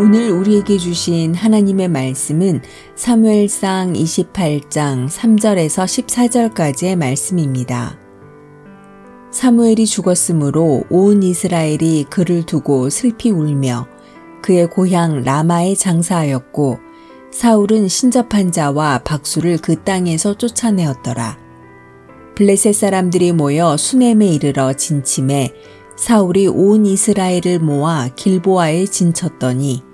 오늘 우리에게 주신 하나님의 말씀은 사무엘상 28장 3절에서 14절까지의 말씀입니다. 사무엘이 죽었으므로 온 이스라엘이 그를 두고 슬피 울며 그의 고향 라마에 장사하였고 사울은 신접한 자와 박수를 그 땅에서 쫓아내었더라. 블레셋 사람들이 모여 수넴에 이르러 진침해 사울이 온 이스라엘을 모아 길보아에 진쳤더니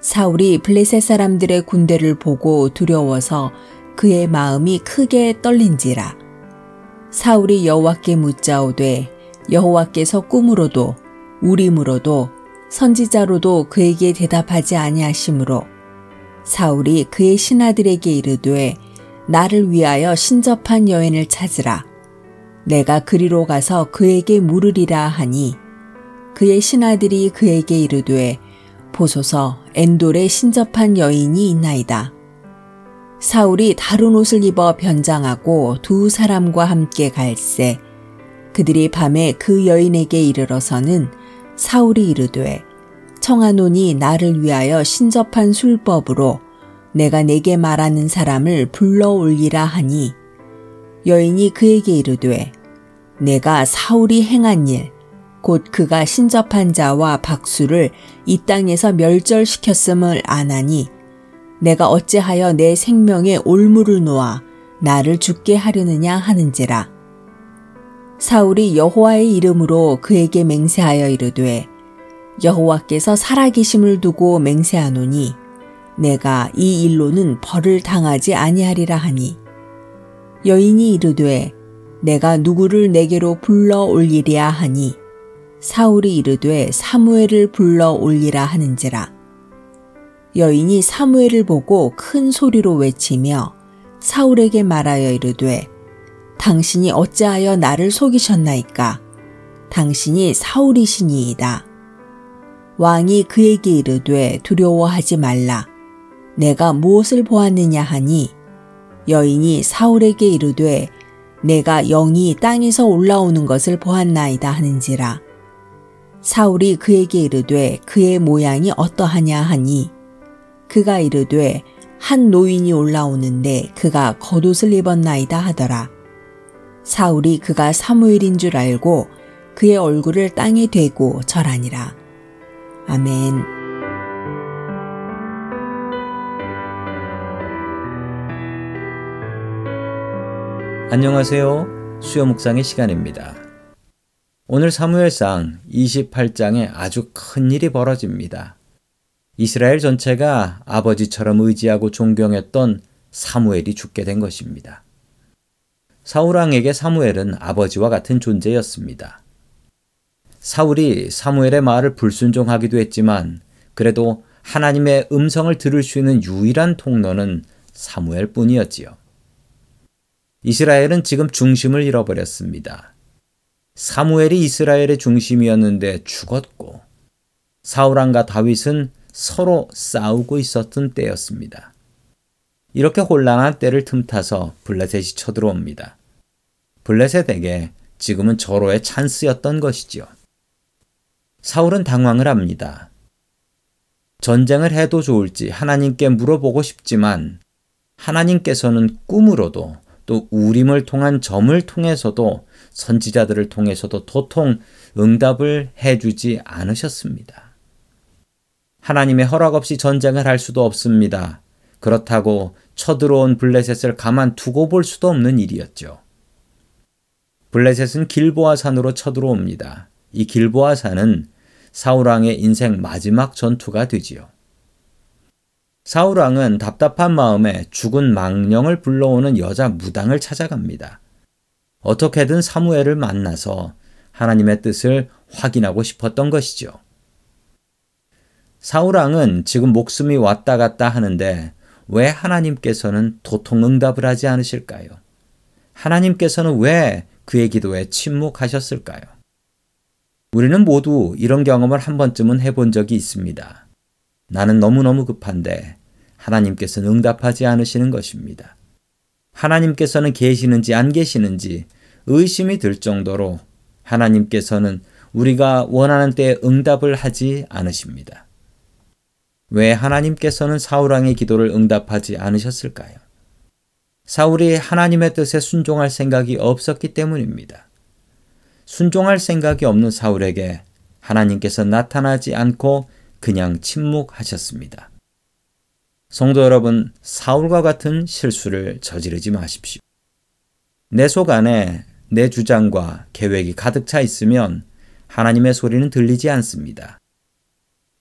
사울이 블레셋 사람들의 군대를 보고 두려워서 그의 마음이 크게 떨린지라. 사울이 여호와께 묻자오되 여호와께서 꿈으로도 우림으로도 선지자로도 그에게 대답하지 아니하시므로 사울이 그의 신하들에게 이르되 나를 위하여 신접한 여인을 찾으라. 내가 그리로 가서 그에게 물으리라 하니 그의 신하들이 그에게 이르되 보소서 엔돌에 신접한 여인이 있나이다. 사울이 다른 옷을 입어 변장하고 두 사람과 함께 갈새 그들이 밤에 그 여인에게 이르러서는 사울이 이르되 청하노니 나를 위하여 신접한 술법으로 내가 내게 말하는 사람을 불러 올리라 하니 여인이 그에게 이르되 내가 사울이 행한 일 곧 그가 신접한 자와 박수를 이 땅에서 멸절시켰음을 아나니 내가 어찌하여 내 생명에 올무를 놓아 나를 죽게 하려느냐 하는지라. 사울이 여호와의 이름으로 그에게 맹세하여 이르되 여호와께서 살아계심을 두고 맹세하노니 내가 이 일로는 벌을 당하지 아니하리라 하니. 여인이 이르되 내가 누구를 내게로 불러 올리랴 하니 사울이 이르되 사무엘을 불러 올리라 하는지라. 여인이 사무엘을 보고 큰 소리로 외치며 사울에게 말하여 이르되 당신이 어찌하여 나를 속이셨나이까? 당신이 사울이시니이다. 왕이 그에게 이르되 두려워하지 말라. 내가 무엇을 보았느냐 하니? 여인이 사울에게 이르되 내가 영이 땅에서 올라오는 것을 보았나이다 하는지라. 사울이 그에게 이르되 그의 모양이 어떠하냐 하니 그가 이르되 한 노인이 올라오는데 그가 겉옷을 입었나이다 하더라. 사울이 그가 사무엘인 줄 알고 그의 얼굴을 땅에 대고 절하니라. 아멘. 안녕하세요. 수요 묵상의 시간입니다. 오늘 사무엘상 28장에 아주 큰 일이 벌어집니다. 이스라엘 전체가 아버지처럼 의지하고 존경했던 사무엘이 죽게 된 것입니다. 사울왕에게 사무엘은 아버지와 같은 존재였습니다. 사울이 사무엘의 말을 불순종하기도 했지만 그래도 하나님의 음성을 들을 수 있는 유일한 통로는 사무엘 뿐이었지요. 이스라엘은 지금 중심을 잃어버렸습니다. 사무엘이 이스라엘의 중심이었는데 죽었고 사울왕과 다윗은 서로 싸우고 있었던 때였습니다. 이렇게 혼란한 때를 틈타서 블레셋이 쳐들어옵니다. 블레셋에게 지금은 절호의 찬스였던 것이지요. 사울은 당황을 합니다. 전쟁을 해도 좋을지 하나님께 물어보고 싶지만 하나님께서는 꿈으로도 또 우림을 통한 점을 통해서도 선지자들을 통해서도 도통 응답을 해주지 않으셨습니다. 하나님의 허락 없이 전쟁을 할 수도 없습니다. 그렇다고 쳐들어온 블레셋을 가만 두고 볼 수도 없는 일이었죠. 블레셋은 길보아 산으로 쳐들어옵니다. 이 길보아 산은 사울왕의 인생 마지막 전투가 되지요. 사울 왕은 답답한 마음에 죽은 망령을 불러오는 여자 무당을 찾아갑니다. 어떻게든 사무엘을 만나서 하나님의 뜻을 확인하고 싶었던 것이죠. 사울 왕은 지금 목숨이 왔다 갔다 하는데 왜 하나님께서는 도통 응답을 하지 않으실까요? 하나님께서는 왜 그의 기도에 침묵하셨을까요? 우리는 모두 이런 경험을 한 번쯤은 해본 적이 있습니다. 나는 너무너무 급한데 하나님께서는 응답하지 않으시는 것입니다. 하나님께서는 계시는지 안 계시는지 의심이 들 정도로 하나님께서는 우리가 원하는 때에 응답을 하지 않으십니다. 왜 하나님께서는 사울왕의 기도를 응답하지 않으셨을까요? 사울이 하나님의 뜻에 순종할 생각이 없었기 때문입니다. 순종할 생각이 없는 사울에게 하나님께서 나타나지 않고 그냥 침묵하셨습니다. 성도 여러분, 사울과 같은 실수를 저지르지 마십시오. 내 속 안에 내 주장과 계획이 가득 차 있으면 하나님의 소리는 들리지 않습니다.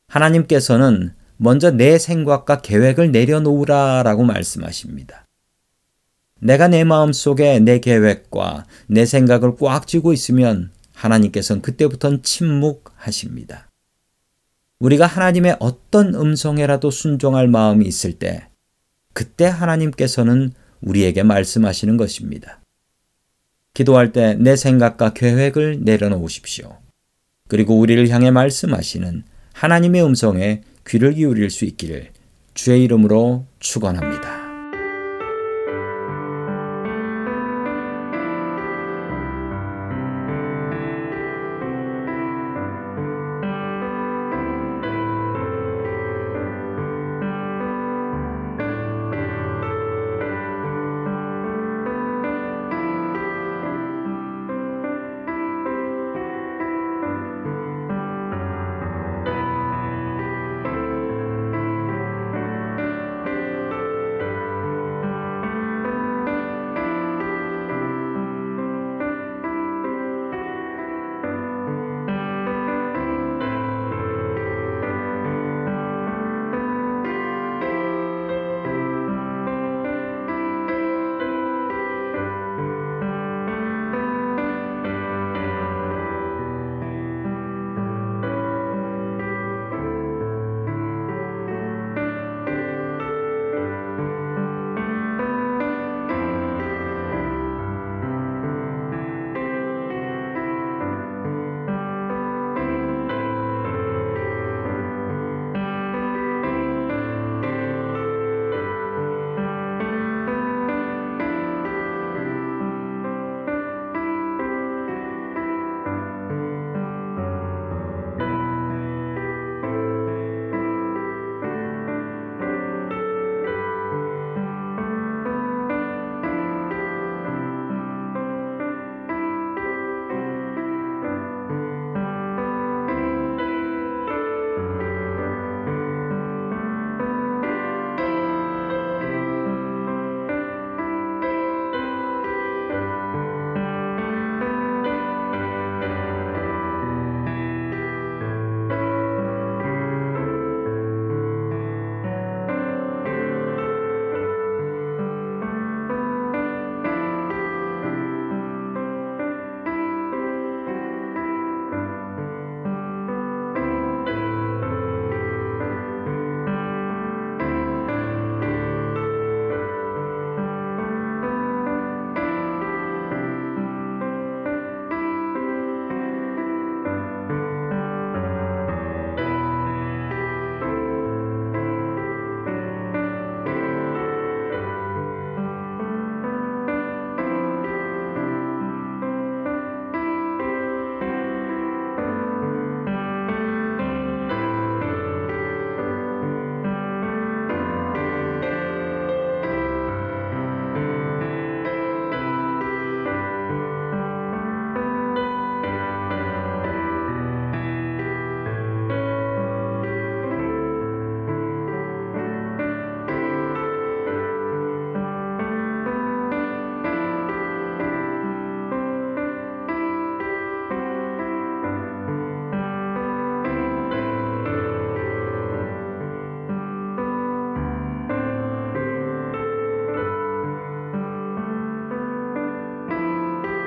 하나님께서는 먼저 내 생각과 계획을 내려놓으라 라고 말씀하십니다. 내가 내 마음 속에 내 계획과 내 생각을 꽉 쥐고 있으면 하나님께서는 그때부터는 침묵하십니다. 우리가 하나님의 어떤 음성에라도 순종할 마음이 있을 때, 그때 하나님께서는 우리에게 말씀하시는 것입니다. 기도할 때 내 생각과 계획을 내려놓으십시오. 그리고 우리를 향해 말씀하시는 하나님의 음성에 귀를 기울일 수 있기를 주의 이름으로 축원합니다.